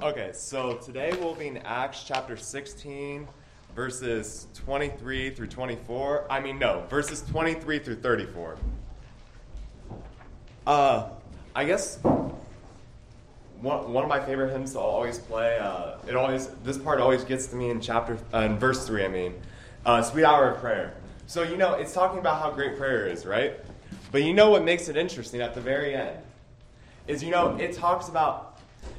Okay, so today we'll be in Acts chapter 16, verses 23 through 24. I mean, no, verses 23 through 34. Uh, I guess one, one of my favorite hymns to always play, uh, it always, this part always gets to me in chapter, uh, in verse 3, I mean, uh, Sweet Hour of Prayer. So, you know, it's talking about how great prayer is, right? But you know what makes it interesting at the very end? Is, you know, it talks about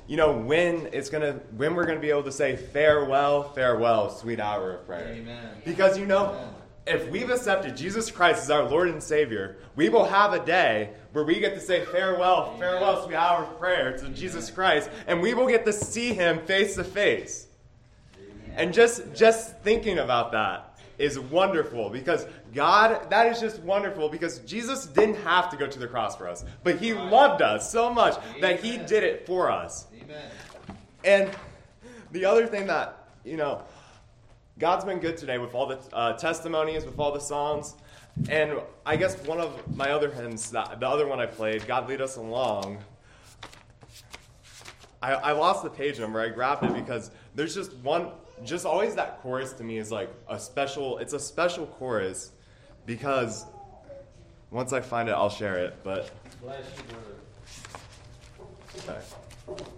you know when it's gonna when we're gonna be able to say farewell farewell sweet hour of prayer. Amen. because you know Amen. if we've accepted jesus christ as our lord and savior we will have a day where we get to say farewell farewell sweet hour of prayer to jesus christ and we will get to see him face to face. And just just thinking about that is wonderful because God, that is just wonderful because Jesus didn't have to go to the cross for us, but He loved us so much that He did it for us. Amen. And the other thing that, you know, God's been good today with all the uh, testimonies, with all the songs. And I guess one of my other hymns, that, the other one I played, God Lead Us Along, I, I lost the page number. I grabbed it because there's just one, just always that chorus to me is like a special, it's a special chorus because once I find it, I'll share it. But Bless you, brother. Okay.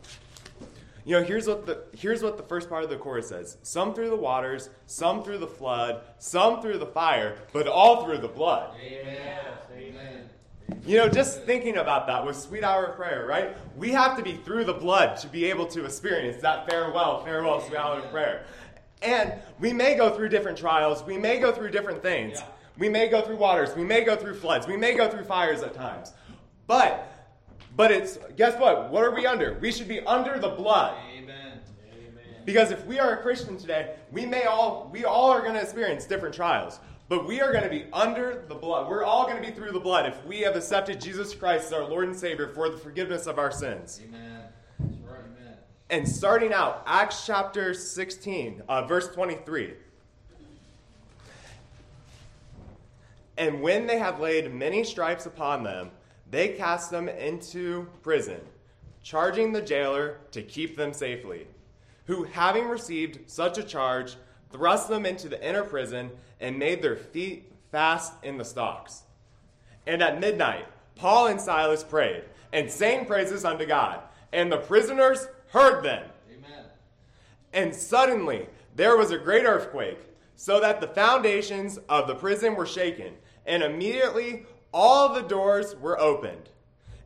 You know, here's what the here's what the first part of the chorus says. Some through the waters, some through the flood, some through the fire, but all through the blood. Amen. Amen. You know, just thinking about that with sweet hour of prayer, right? We have to be through the blood to be able to experience that farewell, farewell, sweet hour of prayer. And we may go through different trials, we may go through different things. Yeah. We may go through waters, we may go through floods, we may go through fires at times. But but it's guess what? What are we under? We should be under the blood. Amen. Amen. Because if we are a Christian today, we may all we all are going to experience different trials. But we are going to be under the blood. We're all going to be through the blood if we have accepted Jesus Christ as our Lord and Savior for the forgiveness of our sins. Amen. Right. Amen. And starting out, Acts chapter 16, uh, verse 23. And when they have laid many stripes upon them, they cast them into prison, charging the jailer to keep them safely, who, having received such a charge, thrust them into the inner prison and made their feet fast in the stocks. And at midnight, Paul and Silas prayed and sang praises unto God, and the prisoners heard them. Amen. And suddenly there was a great earthquake, so that the foundations of the prison were shaken, and immediately all the doors were opened,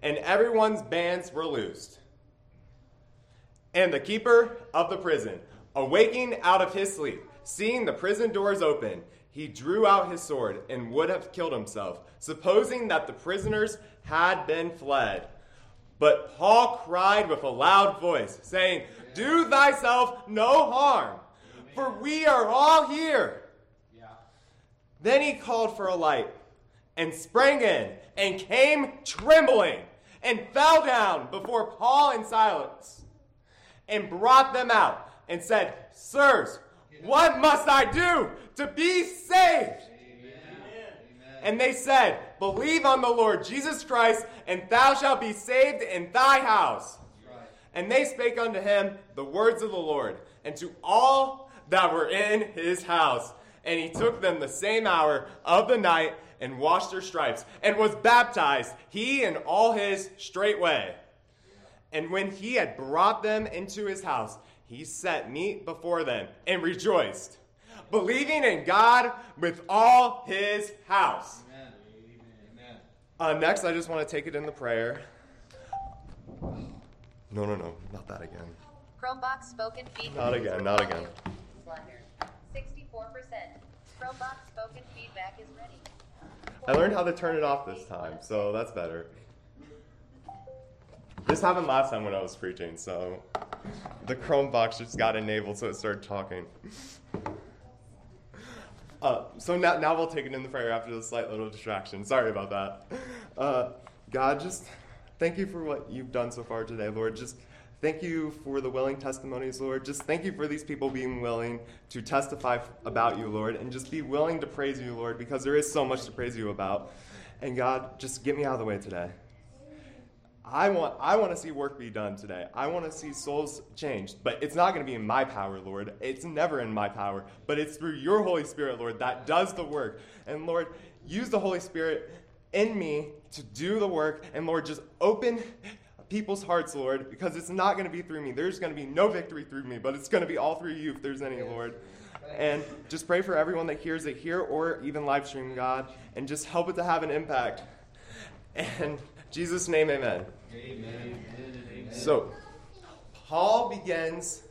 and everyone's bands were loosed. And the keeper of the prison, awaking out of his sleep, seeing the prison doors open, he drew out his sword and would have killed himself, supposing that the prisoners had been fled. But Paul cried with a loud voice, saying, Do thyself no harm, for we are all here. Yeah. Then he called for a light and sprang in and came trembling and fell down before Paul and Silas and brought them out and said, Sirs, what must I do to be saved? And they said, Believe on the Lord Jesus Christ, and thou shalt be saved in thy house. Right. And they spake unto him the words of the Lord, and to all that were in his house. And he took them the same hour of the night, and washed their stripes, and was baptized, he and all his straightway. And when he had brought them into his house, he set meat before them, and rejoiced, believing in God with all his house. Amen. Amen. Uh, next, I just want to take it in the prayer. No, no, no, not that again. ChromeVox spoken feedback. Not again, not again. 64%. ChromeVox spoken feedback is ready. I learned how to turn it off this time, so that's better. This happened last time when I was preaching, so the ChromeVox just got enabled, so it started talking. Uh, so now, now we'll take it in the prayer after the slight little distraction. Sorry about that. Uh, God, just thank you for what you've done so far today, Lord. Just thank you for the willing testimonies, Lord. Just thank you for these people being willing to testify about you, Lord, and just be willing to praise you, Lord, because there is so much to praise you about. And God, just get me out of the way today. I want, I want to see work be done today. I want to see souls changed. But it's not going to be in my power, Lord. It's never in my power. But it's through your Holy Spirit, Lord, that does the work. And Lord, use the Holy Spirit in me to do the work. And Lord, just open people's hearts, Lord, because it's not going to be through me. There's going to be no victory through me, but it's going to be all through you if there's any, Lord. And just pray for everyone that hears it here or even live stream, God, and just help it to have an impact. And Jesus' name, amen. Amen. Amen. So, Paul begins.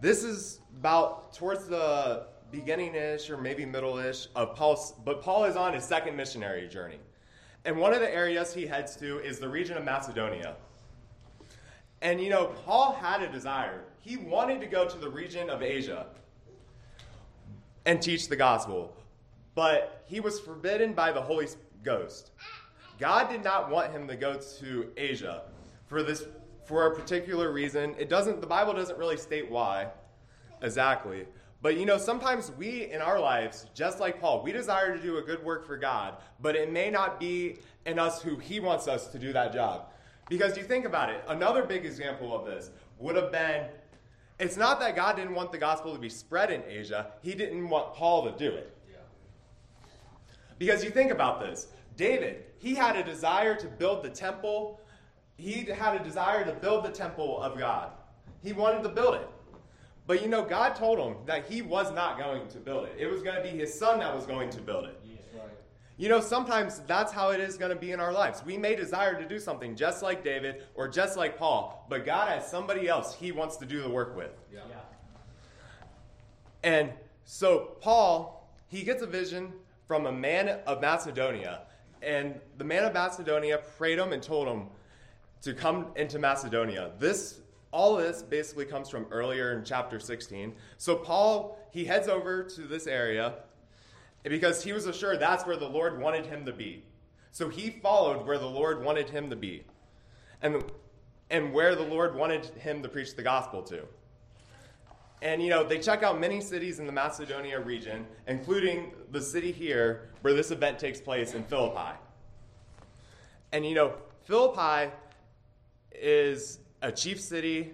This is about towards the beginning ish or maybe middle ish of Paul's, but Paul is on his second missionary journey. And one of the areas he heads to is the region of Macedonia. And you know, Paul had a desire. He wanted to go to the region of Asia and teach the gospel, but he was forbidden by the Holy Ghost. God did not want him to go to Asia for this for a particular reason. It doesn't the Bible doesn't really state why exactly. But you know, sometimes we in our lives, just like Paul, we desire to do a good work for God, but it may not be in us who he wants us to do that job. Because you think about it, another big example of this would have been it's not that God didn't want the gospel to be spread in Asia, he didn't want Paul to do it. Because you think about this David, he had a desire to build the temple, he had a desire to build the temple of God. He wanted to build it. But you know, God told him that he was not going to build it. It was going to be his son that was going to build it. That's right. You know, sometimes that's how it is going to be in our lives. We may desire to do something just like David or just like Paul, but God has somebody else he wants to do the work with. Yeah. yeah. And so Paul, he gets a vision from a man of Macedonia. And the man of Macedonia prayed him and told him to come into Macedonia. This all this basically comes from earlier in chapter 16. So Paul, he heads over to this area because he was assured that's where the Lord wanted him to be. So he followed where the Lord wanted him to be. And and where the Lord wanted him to preach the gospel to. And you know, they check out many cities in the Macedonia region, including the city here where this event takes place in Philippi. And you know, Philippi is a chief city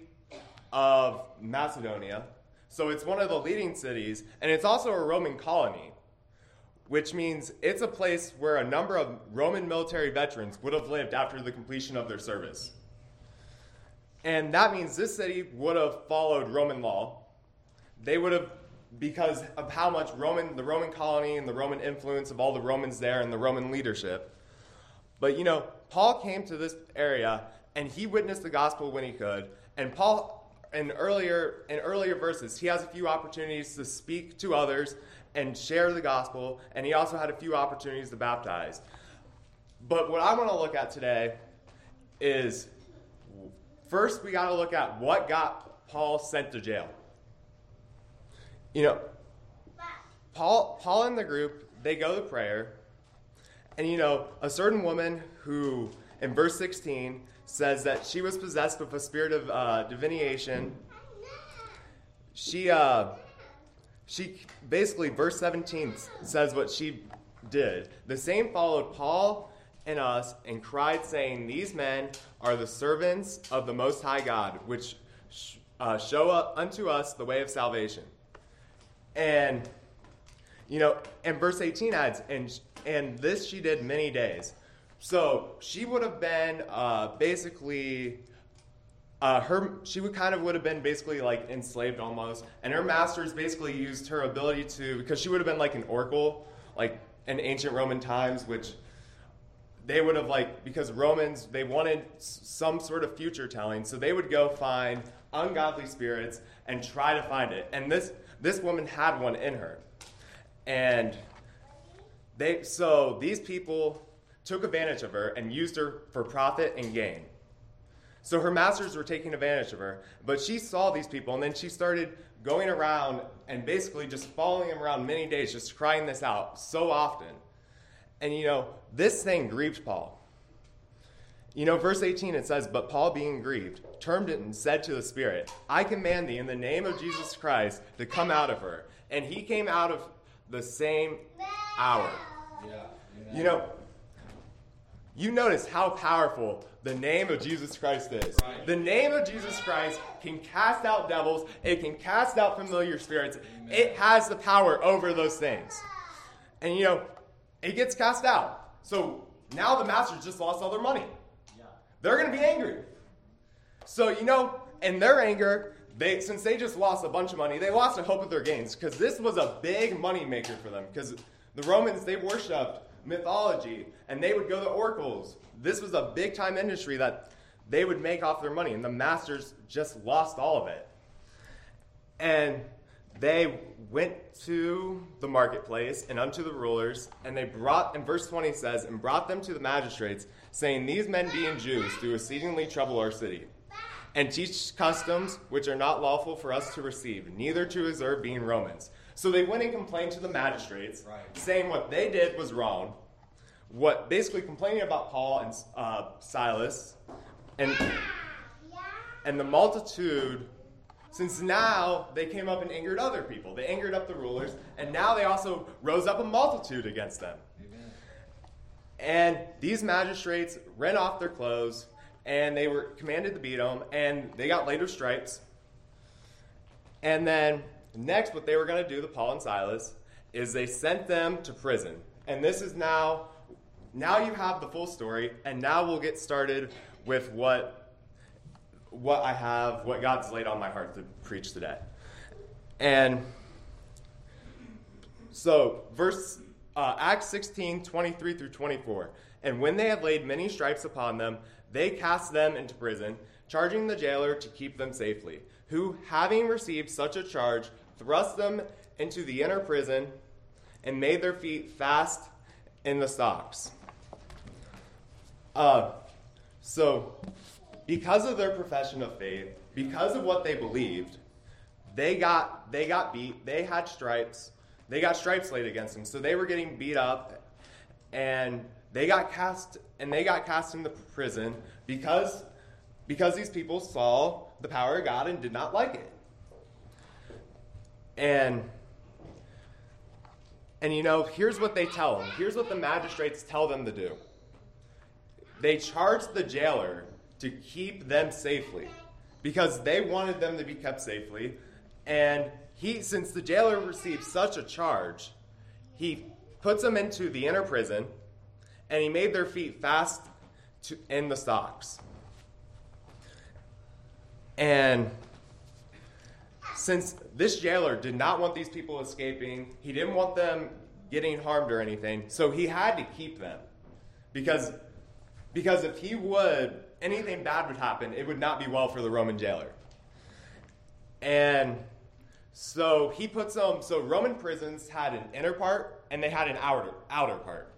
of Macedonia. So it's one of the leading cities, and it's also a Roman colony, which means it's a place where a number of Roman military veterans would have lived after the completion of their service. And that means this city would have followed Roman law. They would have, because of how much Roman, the Roman colony and the Roman influence of all the Romans there and the Roman leadership. But you know, Paul came to this area and he witnessed the gospel when he could. And Paul, in earlier in earlier verses, he has a few opportunities to speak to others and share the gospel, and he also had a few opportunities to baptize. But what I want to look at today is first we got to look at what got Paul sent to jail. You know, Paul, Paul and the group, they go to prayer, and you know, a certain woman who, in verse 16, says that she was possessed with a spirit of uh, divination. She, uh, she basically, verse 17 says what she did. The same followed Paul and us and cried, saying, These men are the servants of the Most High God, which sh- uh, show up unto us the way of salvation. And, you know, and verse 18 adds, and, and this she did many days. So she would have been uh, basically uh, her. She would kind of would have been basically like enslaved almost, and her masters basically used her ability to because she would have been like an oracle, like in ancient Roman times, which they would have like because Romans they wanted some sort of future telling, so they would go find ungodly spirits and try to find it. And this this woman had one in her, and they so these people took advantage of her and used her for profit and gain. So her masters were taking advantage of her, but she saw these people and then she started going around and basically just following them around many days, just crying this out so often. And you know, this thing grieved Paul. You know, verse 18 it says, But Paul, being grieved, turned it and said to the Spirit, I command thee in the name of Jesus Christ to come out of her. And he came out of the same hour. Yeah. Amen. You know, you notice how powerful the name of Jesus Christ is. Right. The name of Jesus Christ can cast out devils, it can cast out familiar spirits, it has the power over those things. And you know, it gets cast out. So now the masters just lost all their money. They're going to be angry. So, you know, in their anger, they since they just lost a bunch of money, they lost a hope of their gains because this was a big money maker for them because the Romans they worshipped mythology and they would go to oracles. This was a big time industry that they would make off their money and the masters just lost all of it. And they went to the marketplace and unto the rulers, and they brought, and verse 20 says, and brought them to the magistrates, saying, These men being Jews do exceedingly trouble our city, and teach customs which are not lawful for us to receive, neither to observe being Romans. So they went and complained to the magistrates, Right. saying what they did was wrong, what basically complaining about Paul and uh, Silas, and and the multitude, since now they came up and angered other people, they angered up the rulers, and now they also rose up a multitude against them. Amen. And these magistrates rent off their clothes, and they were commanded to beat them, and they got later stripes. And then next, what they were going to do to Paul and Silas is they sent them to prison. And this is now, now you have the full story, and now we'll get started with what what I have, what God's laid on my heart to preach today. And so, verse uh, Acts 16, 23 through 24. And when they had laid many stripes upon them, they cast them into prison, charging the jailer to keep them safely, who, having received such a charge, thrust them into the inner prison and made their feet fast in the stocks. Uh, so, because of their profession of faith, because of what they believed, they got they got beat. They had stripes. They got stripes laid against them. So they were getting beat up, and they got cast and they got cast into prison because because these people saw the power of God and did not like it. And and you know, here's what they tell them. Here's what the magistrates tell them to do. They charge the jailer to keep them safely because they wanted them to be kept safely. And he, since the jailer received such a charge, he puts them into the inner prison and he made their feet fast to, in the stocks. And since this jailer did not want these people escaping, he didn't want them getting harmed or anything, so he had to keep them. Because, because if he would, anything bad would happen, it would not be well for the Roman jailer. And so he puts them, so Roman prisons had an inner part and they had an outer, outer part.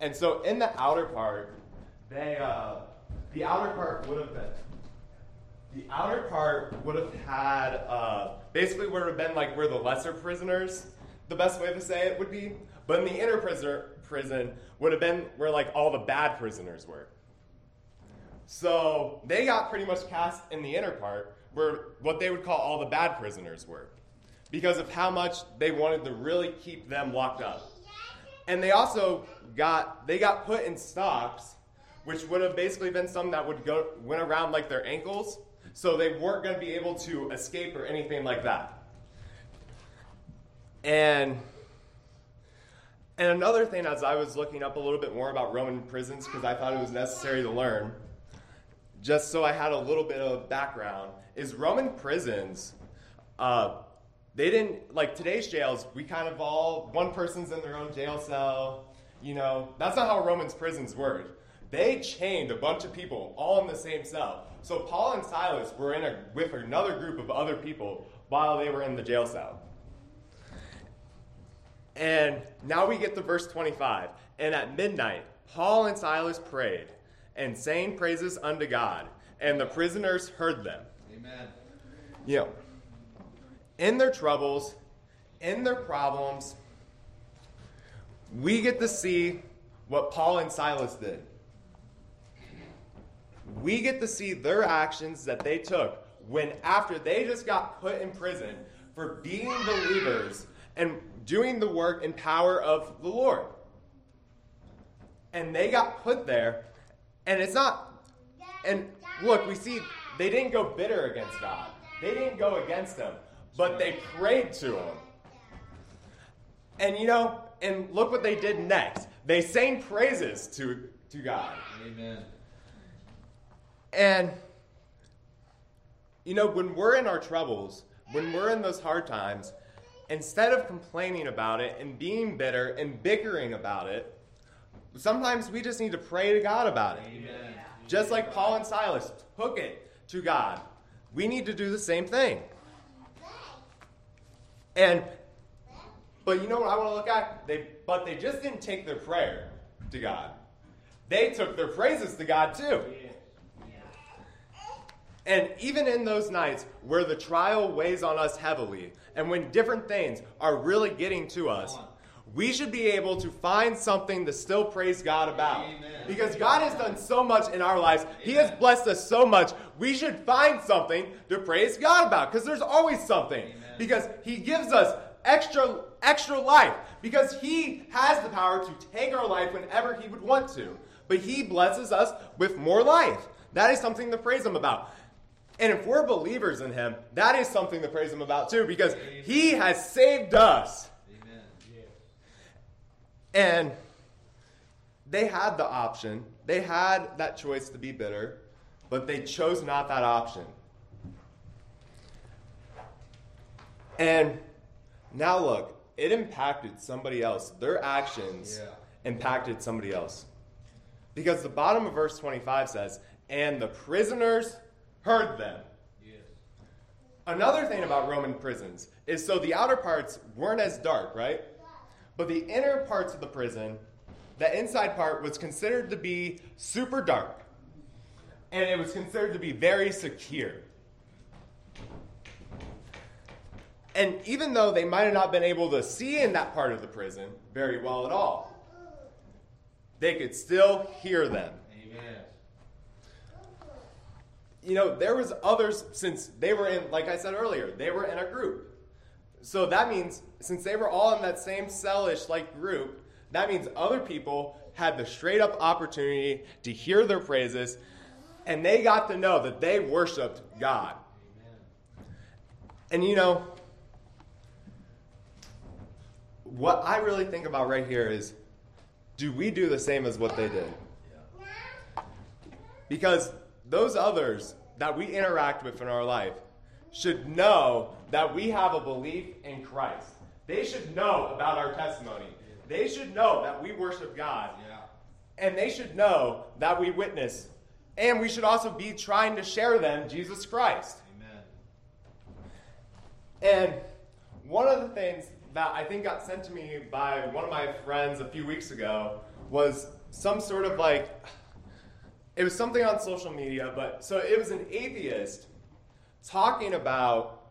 And so in the outer part, they, uh, the outer part would have been, the outer part would have had, uh, basically would have been like where the lesser prisoners, the best way to say it would be. But in the inner prisoner, prison would have been where like all the bad prisoners were. So they got pretty much cast in the inner part where what they would call all the bad prisoners were because of how much they wanted to really keep them locked up. And they also got they got put in stocks, which would have basically been some that would go went around like their ankles, so they weren't going to be able to escape or anything like that. And and another thing, as I was looking up a little bit more about Roman prisons, because I thought it was necessary to learn, just so I had a little bit of background, is Roman prisons. Uh, they didn't like today's jails. We kind of all one person's in their own jail cell. You know, that's not how Romans prisons worked. They chained a bunch of people all in the same cell. So Paul and Silas were in a with another group of other people while they were in the jail cell. And now we get to verse 25. And at midnight, Paul and Silas prayed and sang praises unto God, and the prisoners heard them. Amen. You know, in their troubles, in their problems, we get to see what Paul and Silas did. We get to see their actions that they took when, after they just got put in prison for being believers and doing the work and power of the Lord. And they got put there, And it's not, and look, we see they didn't go bitter against God. They didn't go against him, but they prayed to him. And you know, and look what they did next. They sang praises to, to God. Amen. And, you know, when we're in our troubles, when we're in those hard times, instead of complaining about it and being bitter and bickering about it, sometimes we just need to pray to God about it. Amen. Just like Paul and Silas took it to God. We need to do the same thing. And but you know what I want to look at? They but they just didn't take their prayer to God. They took their praises to God too. And even in those nights where the trial weighs on us heavily, and when different things are really getting to us, we should be able to find something to still praise God about. Amen. Because God has done so much in our lives, He has blessed us so much. We should find something to praise God about, because there's always something. Because He gives us extra extra life, because He has the power to take our life whenever He would want to. But He blesses us with more life. That is something to praise Him about. And if we're believers in Him, that is something to praise Him about too, because He has saved us. Amen. And they had the option, they had that choice to be bitter, but they chose not that option. And now look, it impacted somebody else. Their actions Yeah. impacted somebody else. Because the bottom of verse 25 says, And the prisoners heard them. Yes. Another thing about Roman prisons is so the outer parts weren't as dark, right? But the inner parts of the prison, the inside part was considered to be super dark. And it was considered to be very secure. And even though they might have not been able to see in that part of the prison very well at all, they could still hear them Amen. You know, there was others since they were in, like I said earlier, they were in a group. So that means since they were all in that same cellish like group, that means other people had the straight up opportunity to hear their praises, and they got to know that they worshiped God. And you know, what I really think about right here is do we do the same as what they did? Because those others that we interact with in our life should know that we have a belief in Christ. They should know about our testimony. They should know that we worship God. Yeah. And they should know that we witness. And we should also be trying to share them Jesus Christ. Amen. And one of the things that I think got sent to me by one of my friends a few weeks ago was some sort of like, it was something on social media, but so it was an atheist talking about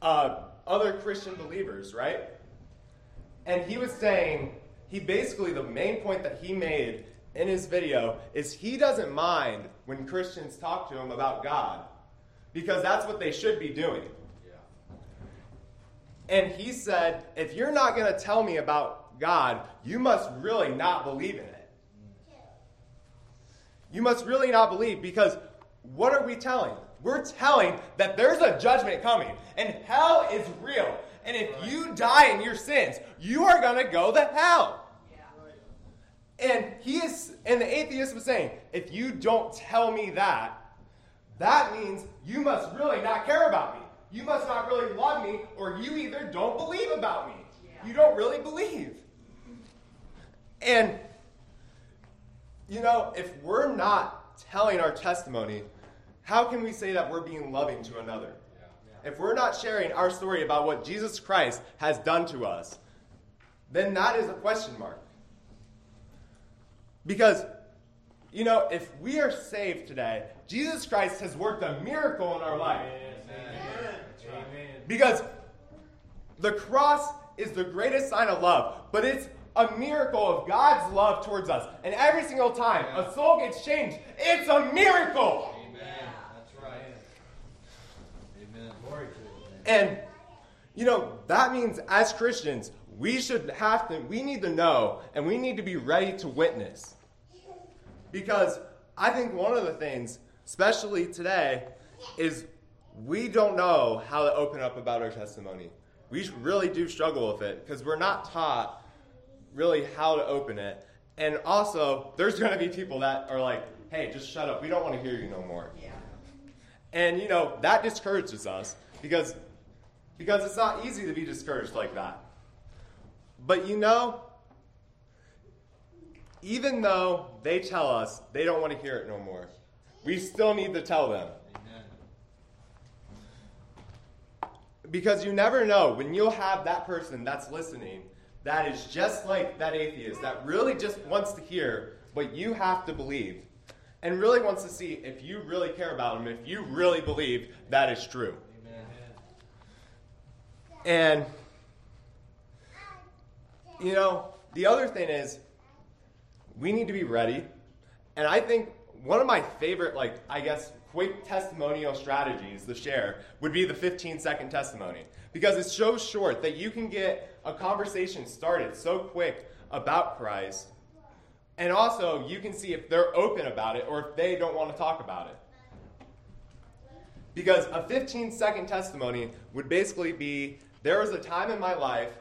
uh, other Christian believers, right? And he was saying, he basically, the main point that he made in his video is he doesn't mind when Christians talk to him about God because that's what they should be doing. Yeah. And he said, if you're not going to tell me about God, you must really not believe in it. You must really not believe because what are we telling? We're telling that there's a judgment coming and hell is real. And if you die in your sins, you are going to go to hell. And he is and the atheist was saying, if you don't tell me that, that means you must really not care about me. You must not really love me, or you either don't believe about me. You don't really believe. And, you know, if we're not telling our testimony, how can we say that we're being loving to another? If we're not sharing our story about what Jesus Christ has done to us, then that is a question mark. Because, you know, if we are saved today, Jesus Christ has worked a miracle in our life. Because the cross is the greatest sign of love, but it's a miracle of God's love towards us. And every single time a soul gets changed, it's a miracle. Amen. That's right. Amen. Glory to And you know, that means as Christians, we should have to we need to know and we need to be ready to witness. Because I think one of the things, especially today, is we don't know how to open up about our testimony. We really do struggle with it because we're not taught really how to open it. And also, there's going to be people that are like, hey, just shut up. We don't want to hear you no more. Yeah. And, you know, that discourages us because, because it's not easy to be discouraged like that. But, you know, even though they tell us they don't want to hear it no more, we still need to tell them. Amen. Because you never know when you'll have that person that's listening that is just like that atheist that really just wants to hear what you have to believe and really wants to see if you really care about him, if you really believe that is true. Amen. And, you know, the other thing is, we need to be ready. And I think one of my favorite, like, I guess, quick testimonial strategies to share would be the 15 second testimony. Because it's so short that you can get a conversation started so quick about Christ. And also, you can see if they're open about it or if they don't want to talk about it. Because a 15 second testimony would basically be there was a time in my life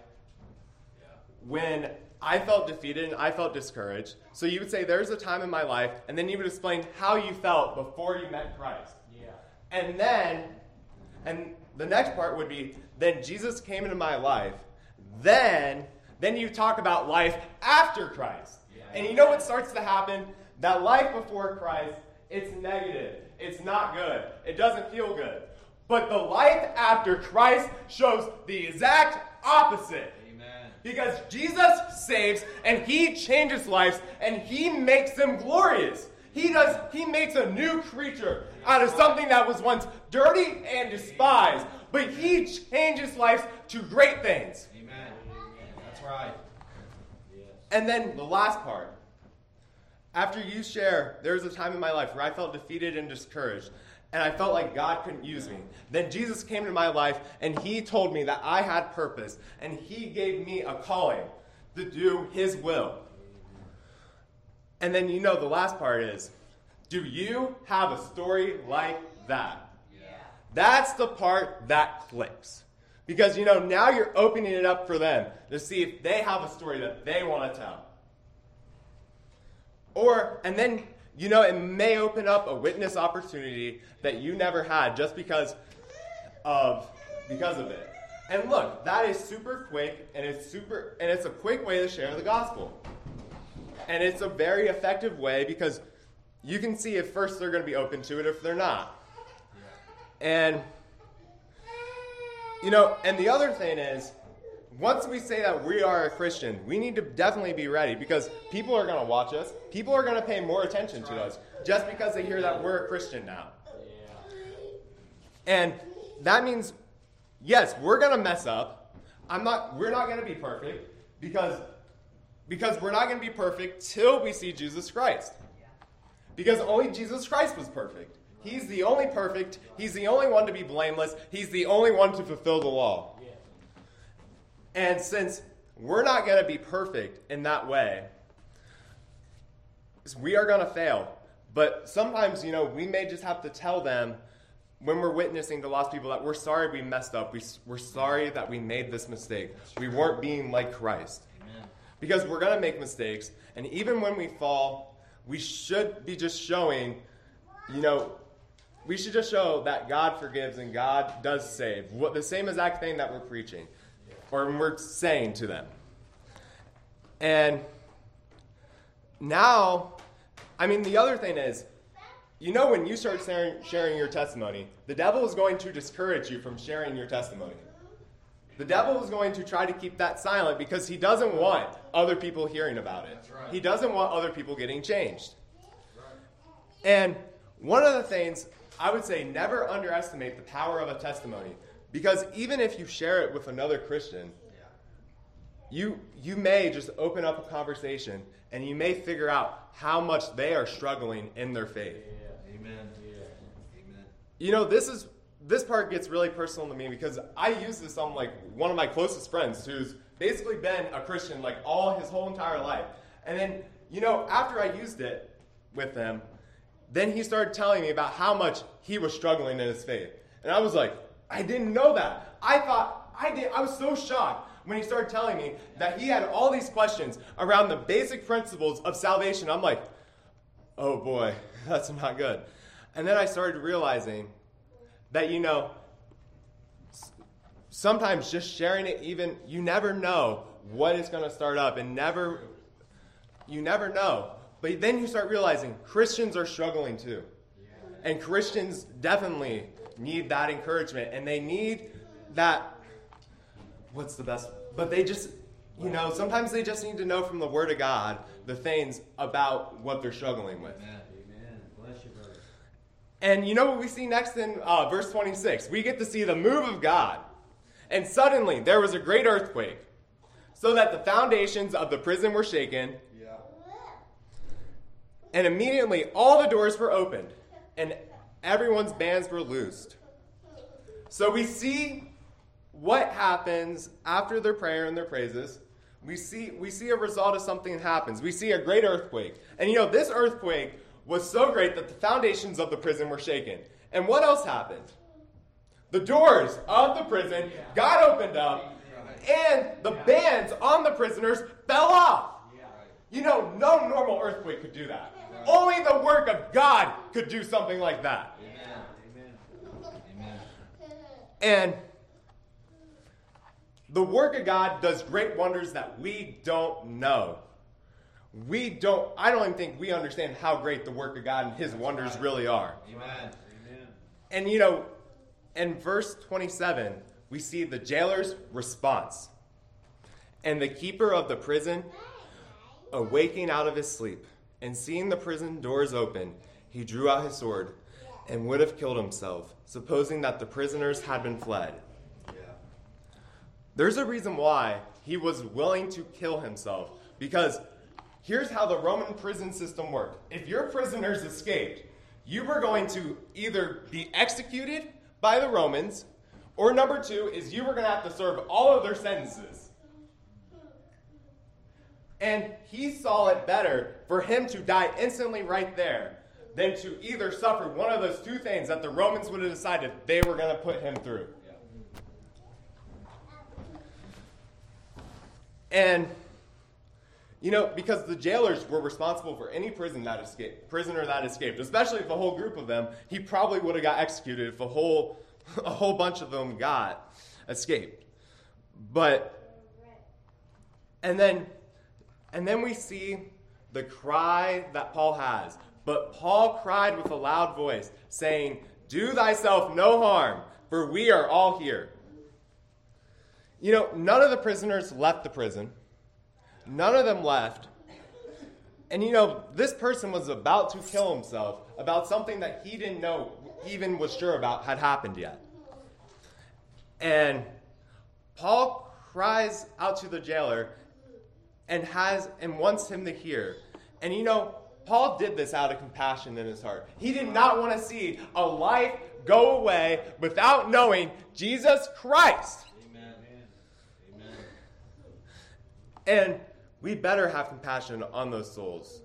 when I felt defeated and I felt discouraged. So you would say, There's a time in my life, and then you would explain how you felt before you met Christ. Yeah. And then, and the next part would be, Then Jesus came into my life. Then, then you talk about life after Christ. Yeah. And you know what starts to happen? That life before Christ, it's negative. It's not good. It doesn't feel good. But the life after Christ shows the exact opposite. Amen. Because Jesus saves and he changes lives and he makes them glorious. He does he makes a new creature out of something that was once dirty and despised. But he changes lives to great things. Right. Yes. And then the last part. After you share, there was a time in my life where I felt defeated and discouraged, and I felt like God couldn't use me. Then Jesus came into my life, and He told me that I had purpose, and He gave me a calling to do His will. And then you know the last part is do you have a story like that? Yeah. That's the part that clicks. Because, you know, now you're opening it up for them to see if they have a story that they want to tell. Or, and then, you know, it may open up a witness opportunity that you never had just because of, because of it. And look, that is super quick and it's super, and it's a quick way to share the gospel. And it's a very effective way because you can see if first they're going to be open to it if they're not. And, you know, and the other thing is, once we say that we are a Christian, we need to definitely be ready because people are going to watch us. People are going to pay more attention to us just because they hear that we're a Christian now. And that means, yes, we're going to mess up. I'm not, we're not going to be perfect because, because we're not going to be perfect till we see Jesus Christ. Because only Jesus Christ was perfect. He's the only perfect. He's the only one to be blameless. He's the only one to fulfill the law. And since we're not going to be perfect in that way, we are going to fail. But sometimes, you know, we may just have to tell them when we're witnessing to lost people that we're sorry we messed up. We, we're sorry that we made this mistake. We weren't being like Christ. Amen. Because we're going to make mistakes. And even when we fall, we should be just showing, you know, we should just show that God forgives and God does save. What, the same exact thing that we're preaching or we're saying to them. And now, I mean, the other thing is, you know, when you start sharing, sharing your testimony, the devil is going to discourage you from sharing your testimony. The devil is going to try to keep that silent because he doesn't want other people hearing about it. Right. He doesn't want other people getting changed. And one of the things I would say never underestimate the power of a testimony because even if you share it with another Christian, you you may just open up a conversation and you may figure out how much they are struggling in their faith. Amen. Amen. You know, this is this part gets really personal to me because I use this on like one of my closest friends who's basically been a Christian like all his whole entire life. And then, you know, after I used it, with him, then he started telling me about how much he was struggling in his faith. And I was like, I didn't know that. I thought, I did. I was so shocked when he started telling me that he had all these questions around the basic principles of salvation. I'm like, oh boy, that's not good. And then I started realizing that, you know, sometimes just sharing it, even, you never know what is going to start up and never, you never know. But then you start realizing Christians are struggling too. And Christians definitely need that encouragement and they need that what's the best but they just you know sometimes they just need to know from the word of god the things about what they're struggling with Amen. Amen. Bless you, brother. and you know what we see next in uh, verse 26 we get to see the move of god and suddenly there was a great earthquake so that the foundations of the prison were shaken Yeah. and immediately all the doors were opened and everyone's bands were loosed so we see what happens after their prayer and their praises. We see, we see a result of something that happens. We see a great earthquake. And you know, this earthquake was so great that the foundations of the prison were shaken. And what else happened? The doors of the prison got opened up, and the bands on the prisoners fell off. You know, no normal earthquake could do that. Only the work of God could do something like that. Amen. Amen. And the work of God does great wonders that we don't know. We don't, I don't even think we understand how great the work of God and his wonders really are. Amen. Amen. And you know, in verse 27, we see the jailer's response. And the keeper of the prison, awaking out of his sleep and seeing the prison doors open, he drew out his sword and would have killed himself, supposing that the prisoners had been fled. Yeah. There's a reason why he was willing to kill himself. Because here's how the Roman prison system worked if your prisoners escaped, you were going to either be executed by the Romans, or number two is you were going to have to serve all of their sentences. And he saw it better for him to die instantly right there than to either suffer one of those two things that the Romans would have decided they were going to put him through. And you know, because the jailers were responsible for any prison that escaped, prisoner that escaped, especially if a whole group of them, he probably would have got executed if a whole a whole bunch of them got escaped. But and then and then we see the cry that Paul has. But Paul cried with a loud voice, saying, Do thyself no harm, for we are all here. You know, none of the prisoners left the prison. None of them left. And you know, this person was about to kill himself about something that he didn't know, even was sure about, had happened yet. And Paul cries out to the jailer and has and wants him to hear. And you know, Paul did this out of compassion in his heart. He did not want to see a life go away without knowing Jesus Christ. Amen. Amen. And we better have compassion on those souls,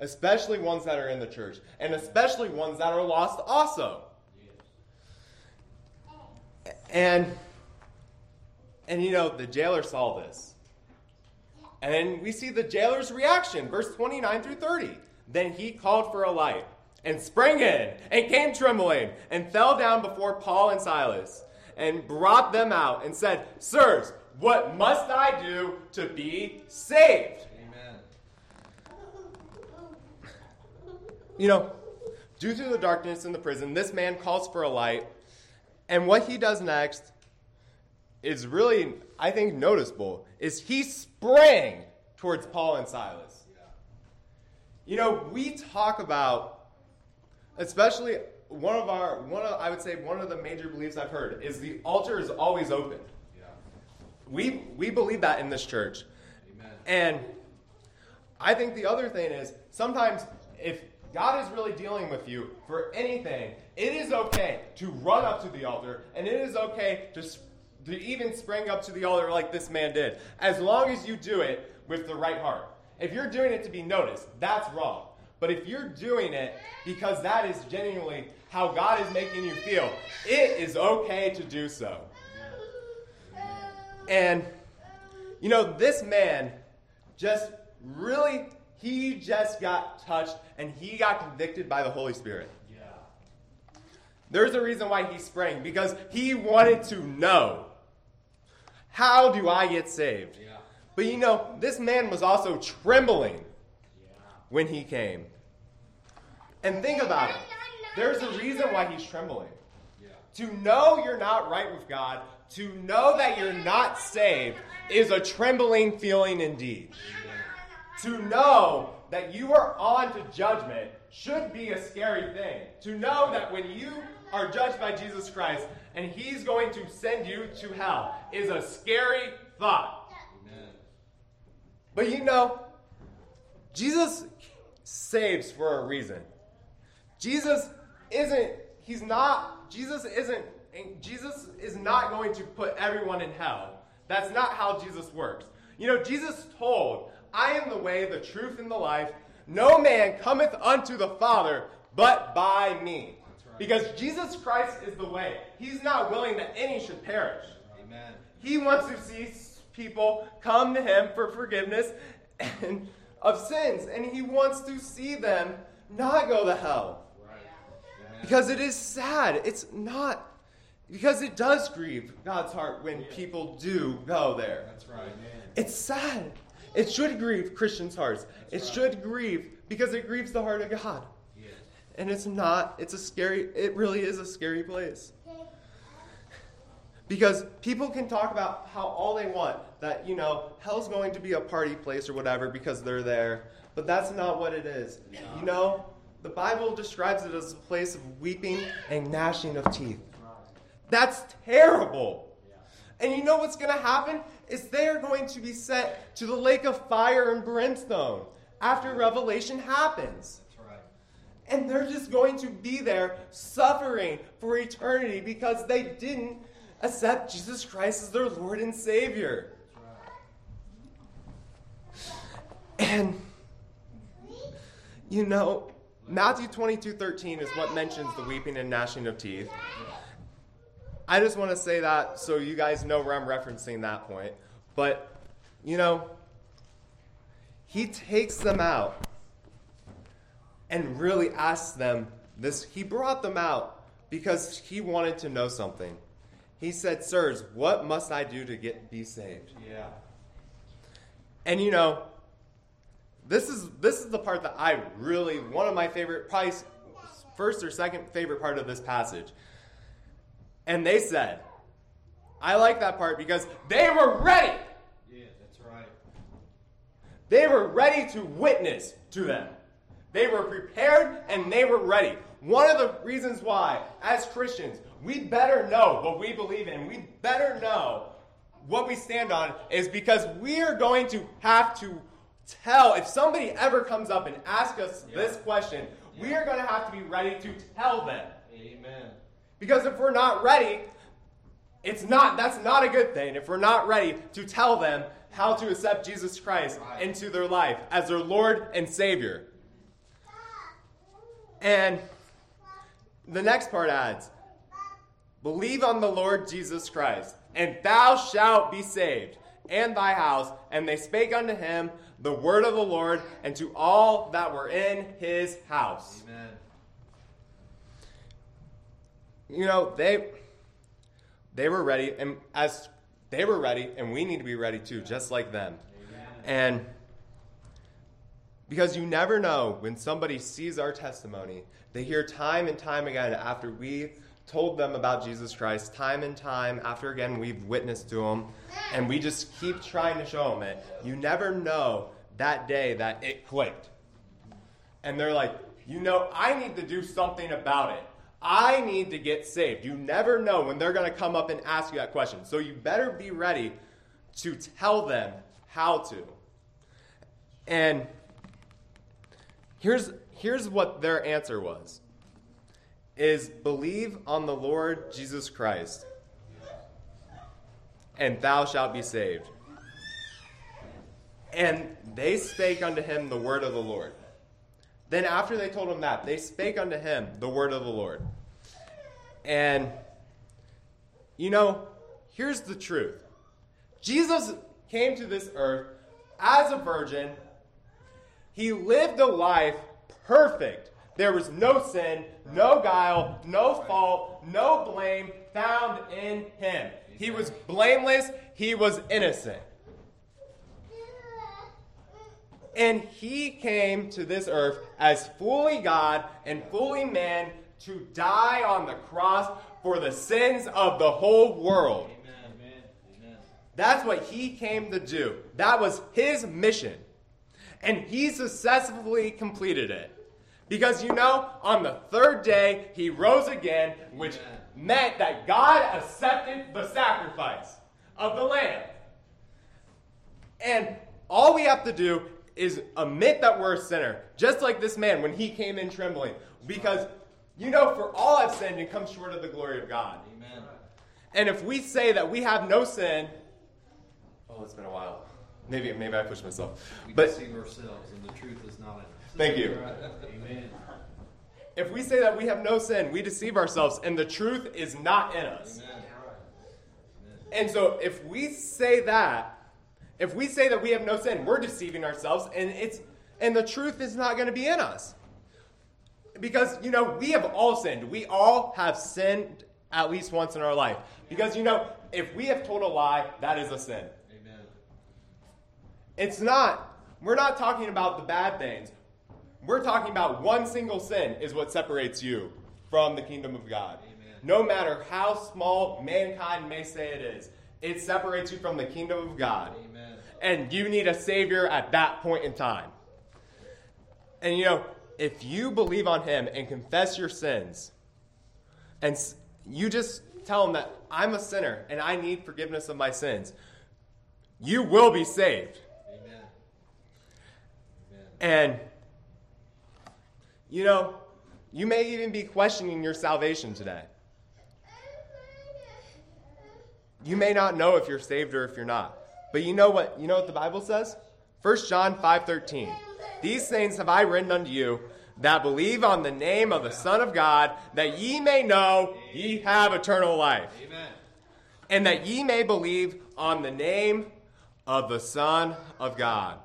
especially ones that are in the church, and especially ones that are lost also. And and you know, the jailer saw this. And then we see the jailer's reaction, verse 29 through 30. Then he called for a light and sprang in and came trembling and fell down before Paul and Silas and brought them out and said, Sirs, what must I do to be saved? Amen. You know, due to the darkness in the prison, this man calls for a light. And what he does next is really, I think, noticeable, is he sprang towards Paul and Silas. You know, we talk about, especially one of our, one of, I would say one of the major beliefs I've heard is the altar is always open. Yeah. We, we believe that in this church. Amen. And I think the other thing is sometimes if God is really dealing with you for anything, it is okay to run up to the altar and it is okay to, to even spring up to the altar like this man did, as long as you do it with the right heart. If you're doing it to be noticed, that's wrong. But if you're doing it because that is genuinely how God is making you feel, it is okay to do so. And, you know, this man just really, he just got touched and he got convicted by the Holy Spirit. Yeah. There's a reason why he sprang because he wanted to know how do I get saved? Yeah. But you know, this man was also trembling Yeah. when he came. And think about it. There's a reason why he's trembling. Yeah. To know you're not right with God, to know that you're not saved, is a trembling feeling indeed. To know that you are on to judgment should be a scary thing. To know that when you are judged by Jesus Christ and he's going to send you to hell is a scary thought. Amen. But you know, Jesus saves for a reason. Jesus isn't, he's not, Jesus isn't, Jesus is not going to put everyone in hell. That's not how Jesus works. You know, Jesus told, I am the way, the truth, and the life. No man cometh unto the Father but by me. Because Jesus Christ is the way. He's not willing that any should perish. Amen. He wants to see people come to him for forgiveness and, of sins, and he wants to see them not go to hell. Right. Because it is sad. It's not because it does grieve God's heart when people do go there. That's right. Amen. It's sad. It should grieve Christians' hearts. It right. should grieve because it grieves the heart of God. And it's not, it's a scary, it really is a scary place. Because people can talk about how all they want, that, you know, hell's going to be a party place or whatever because they're there. But that's not what it is. You know, the Bible describes it as a place of weeping and gnashing of teeth. That's terrible. And you know what's going to happen? Is they are going to be sent to the lake of fire and brimstone after Revelation happens. And they're just going to be there suffering for eternity because they didn't accept Jesus Christ as their Lord and Savior. And, you know, Matthew 22 13 is what mentions the weeping and gnashing of teeth. I just want to say that so you guys know where I'm referencing that point. But, you know, he takes them out and really asked them this. He brought them out because he wanted to know something. He said, Sirs, what must I do to get be saved? Yeah. And you know, this is this is the part that I really one of my favorite probably first or second favorite part of this passage. And they said, I like that part because they were ready. Yeah. That's right. They were ready to witness to them. They were prepared and they were ready. One of the reasons why, as Christians, we better know what we believe in, we better know what we stand on, is because we are going to have to tell. If somebody ever comes up and asks us Yeah. this question, we are going to have to be ready to tell them. Amen. Because if we're not ready, it's not that's not a good thing. If we're not ready to tell them how to accept Jesus Christ Right. into their life as their Lord and Savior. And the next part adds, believe on the Lord Jesus Christ, and thou shalt be saved, and thy house. And they spake unto him the word of the Lord, and to all that were in his house. Amen. you know they they were ready and as they were ready and we need to be ready too just like them Amen. and because you never know when somebody sees our testimony they hear time and time again after we told them about jesus christ time and time after again we've witnessed to them and we just keep trying to show them it you never know that day that it clicked and they're like, you know, I need to do something about it. I need to get saved. You never know when they're going to come up and ask you that question. So you better be ready to tell them how to. And here's here's what their answer was. Is believe on the Lord Jesus Christ and thou shalt be saved. And they spake unto him the word of the Lord. Then after they told him that, they spake unto him the word of the Lord. And, you know, here's the truth Jesus came to this earth as a virgin. He lived a life perfect. There was no sin, no guile, no fault, no blame found in him. He was blameless, he was innocent. And he came to this earth as fully God and fully man to die on the cross for the sins of the whole world. Amen. Amen. That's what he came to do. That was his mission. And he successfully completed it. Because you know, on the third day, he rose again, which meant that God accepted the sacrifice of the lamb. And all we have to do is admit that we're a sinner, just like this man when he came in trembling. Because, you know, for all have sinned and come short of the glory of God. Amen. And if we say that we have no sin, oh, it's been a while. Maybe maybe I push myself. We But deceive ourselves, and the truth is not in us. thank you. Amen. If we say that we have no sin, we deceive ourselves, and the truth is not in us. Amen. And so if we say that, if we say that we have no sin, we're deceiving ourselves, and it's and the truth is not going to be in us. Because you know, we have all sinned. We all have sinned at least once in our life. Because you know, if we have told a lie, that is a sin. It's not, we're not talking about the bad things. We're talking about one single sin is what separates you from the kingdom of God. Amen. No matter how small mankind may say it is, it separates you from the kingdom of God. Amen. And you need a Savior at that point in time. And you know, if you believe on Him and confess your sins, and you just tell Him that I'm a sinner and I need forgiveness of my sins, you will be saved. And, you know, you may even be questioning your salvation today. You may not know if you're saved or if you're not. But you know what? You know what the Bible says? 1 John 5:13. These things have I written unto you that believe on the name of the Son of God, that ye may know ye have eternal life, Amen. and that ye may believe on the name of the Son of God.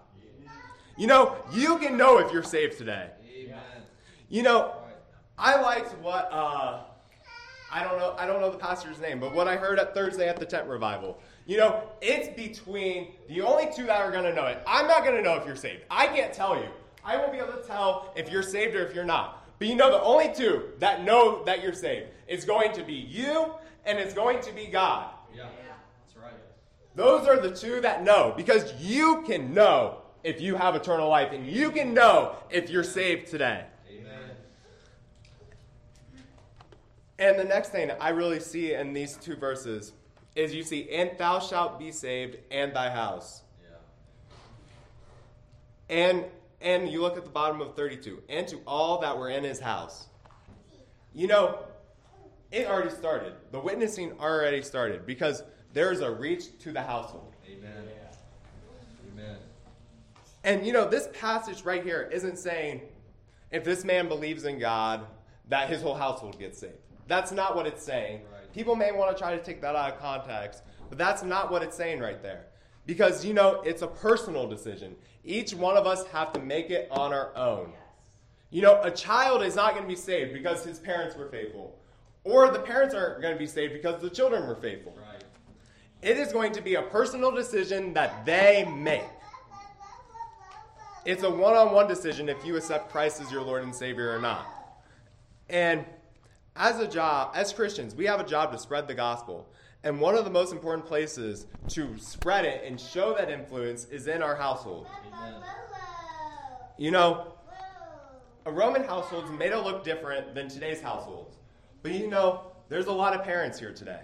You know, you can know if you're saved today. Amen. You know, I liked what uh, I don't know. I don't know the pastor's name, but what I heard at Thursday at the tent revival. You know, it's between the only two that are going to know it. I'm not going to know if you're saved. I can't tell you. I won't be able to tell if you're saved or if you're not. But you know, the only two that know that you're saved is going to be you and it's going to be God. Yeah. That's right. Those are the two that know because you can know if you have eternal life and you can know if you're saved today. Amen. And the next thing I really see in these two verses is you see, and thou shalt be saved and thy house. Yeah. And and you look at the bottom of 32, and to all that were in his house. You know, it already started. The witnessing already started because there's a reach to the household. Amen. Amen. And you know, this passage right here isn't saying if this man believes in God, that his whole household gets saved. That's not what it's saying. Right. People may want to try to take that out of context, but that's not what it's saying right there. Because you know, it's a personal decision. Each one of us have to make it on our own. You know, a child is not going to be saved because his parents were faithful, or the parents aren't going to be saved because the children were faithful. Right. It is going to be a personal decision that they make. It's a one on one decision if you accept Christ as your Lord and Savior or not. And as a job, as Christians, we have a job to spread the gospel. And one of the most important places to spread it and show that influence is in our household. Amen. You know, a Roman household made it look different than today's households. But you know, there's a lot of parents here today.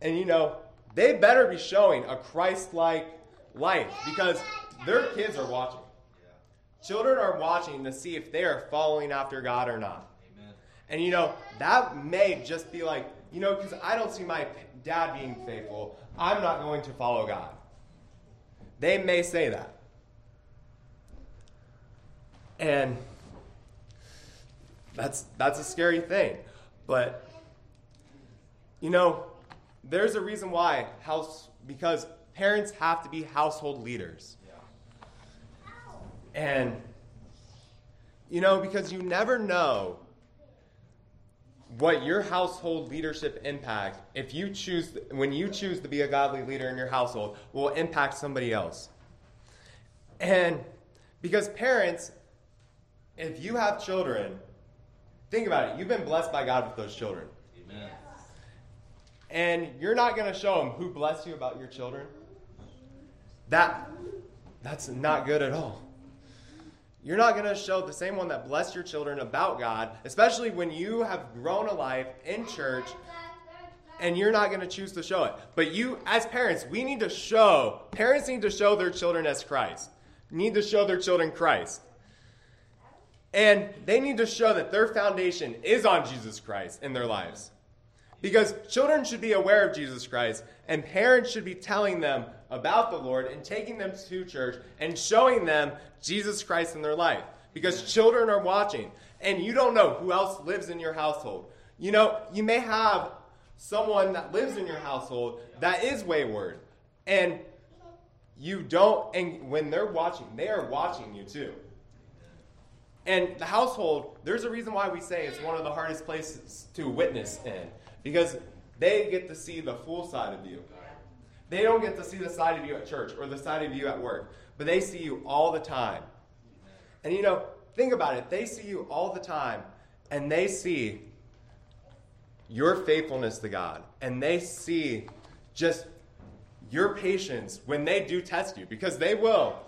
And you know, they better be showing a Christ like life because their kids are watching. Children are watching to see if they are following after God or not. Amen. And you know, that may just be like, you know, because I don't see my dad being faithful, I'm not going to follow God. They may say that. And that's that's a scary thing. But you know, there's a reason why house because parents have to be household leaders. And you know, because you never know what your household leadership impact if you choose when you choose to be a godly leader in your household will impact somebody else. And because parents if you have children, think about it. You've been blessed by God with those children. Amen. And you're not going to show them who blessed you about your children. That that's not good at all. You're not going to show the same one that blessed your children about God, especially when you have grown a life in church and you're not going to choose to show it. But you, as parents, we need to show, parents need to show their children as Christ, need to show their children Christ. And they need to show that their foundation is on Jesus Christ in their lives. Because children should be aware of Jesus Christ, and parents should be telling them about the Lord and taking them to church and showing them Jesus Christ in their life. Because children are watching, and you don't know who else lives in your household. You know, you may have someone that lives in your household that is wayward, and you don't, and when they're watching, they are watching you too. And the household, there's a reason why we say it's one of the hardest places to witness in because they get to see the full side of you. They don't get to see the side of you at church or the side of you at work, but they see you all the time. And you know, think about it. They see you all the time, and they see your faithfulness to God, and they see just your patience when they do test you, because they will.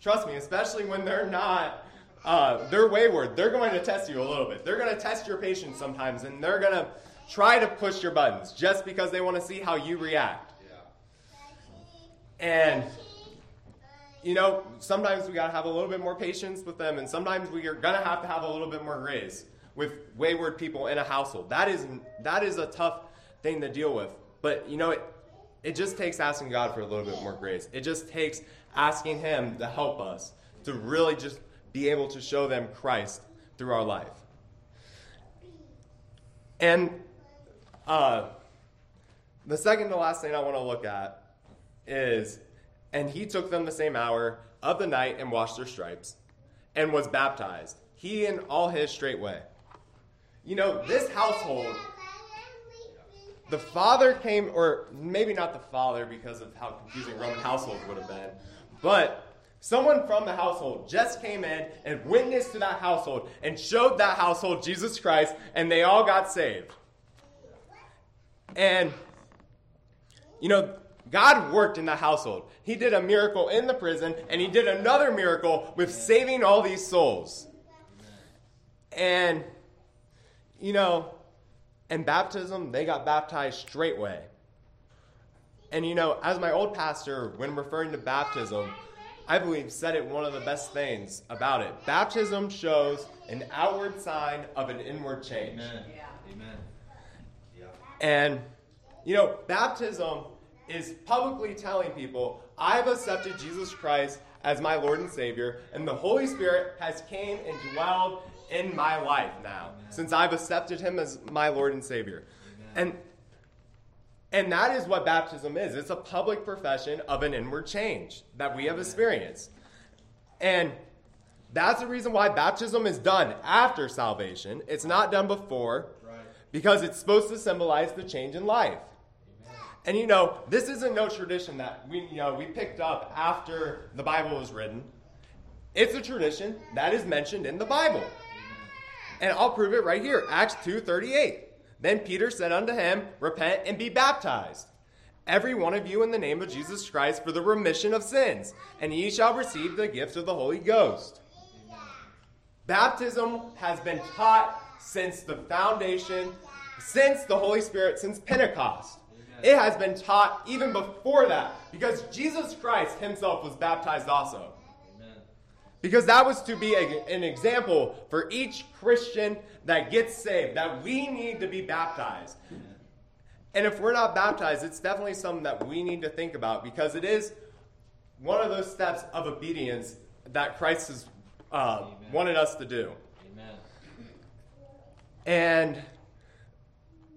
Trust me, especially when they're not uh, they're wayward. They're going to test you a little bit. They're going to test your patience sometimes, and they're going to try to push your buttons just because they want to see how you react. And, you know, sometimes we got to have a little bit more patience with them, and sometimes we are going to have to have a little bit more grace with wayward people in a household. That is, that is a tough thing to deal with. But, you know, it, it just takes asking God for a little bit more grace. It just takes asking Him to help us to really just be able to show them Christ through our life. And uh, the second to last thing I want to look at is, and he took them the same hour of the night and washed their stripes, and was baptized, he and all his straightway. You know, this household, the father came, or maybe not the father because of how confusing Roman households would have been, but Someone from the household just came in and witnessed to that household and showed that household Jesus Christ, and they all got saved. And, you know, God worked in the household. He did a miracle in the prison, and He did another miracle with saving all these souls. And, you know, in baptism, they got baptized straightway. And, you know, as my old pastor, when referring to baptism, I believe, said it one of the best things about it. Baptism shows an outward sign of an inward change. Amen. Yeah. Amen. Yeah. And, you know, baptism is publicly telling people, I've accepted Jesus Christ as my Lord and Savior, and the Holy Spirit has came and dwelled in my life now, Amen. since I've accepted him as my Lord and Savior. Amen. And and that is what baptism is it's a public profession of an inward change that we have experienced. And that's the reason why baptism is done after salvation. It's not done before because it's supposed to symbolize the change in life. And you know, this isn't no tradition that we you know we picked up after the Bible was written. It's a tradition that is mentioned in the Bible. And I'll prove it right here. Acts 2:38. Then Peter said unto him, Repent and be baptized, every one of you in the name of Jesus Christ for the remission of sins, and ye shall receive the gift of the Holy Ghost. Baptism has been taught since the foundation, since the Holy Spirit, since Pentecost. It has been taught even before that because Jesus Christ himself was baptized also. Because that was to be a, an example for each Christian that gets saved, that we need to be baptized. And if we're not baptized, it's definitely something that we need to think about because it is one of those steps of obedience that Christ has uh, wanted us to do. Amen. And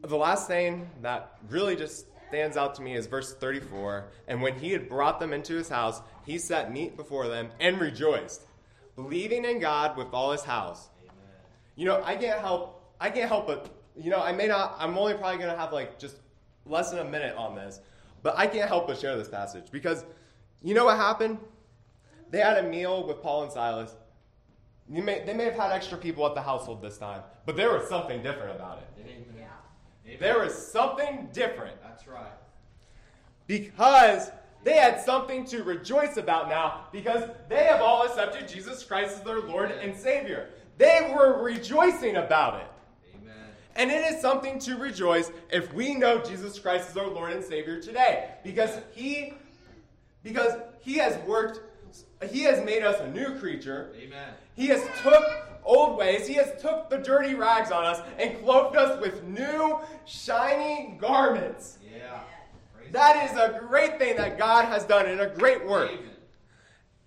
the last thing that really just stands out to me is verse 34. And when he had brought them into his house, he set meat before them and rejoiced, believing in God with all his house. You know, I can't help, I can't help but, you know, I may not, I'm only probably going to have like just less than a minute on this, but I can't help but share this passage because you know what happened? They had a meal with Paul and Silas. You may, they may have had extra people at the household this time, but there was something different about it. Amen. Amen. There was something different That's right. because they had something to rejoice about now because they have all accepted Jesus Christ as their Lord and Savior. They were rejoicing about it. Amen. And it is something to rejoice if we know Jesus Christ is our Lord and Savior today because he because he has worked he has made us a new creature. Amen. He has took old ways, he has took the dirty rags on us and clothed us with new shiny garments. Yeah. That is a great thing that God has done and a great work.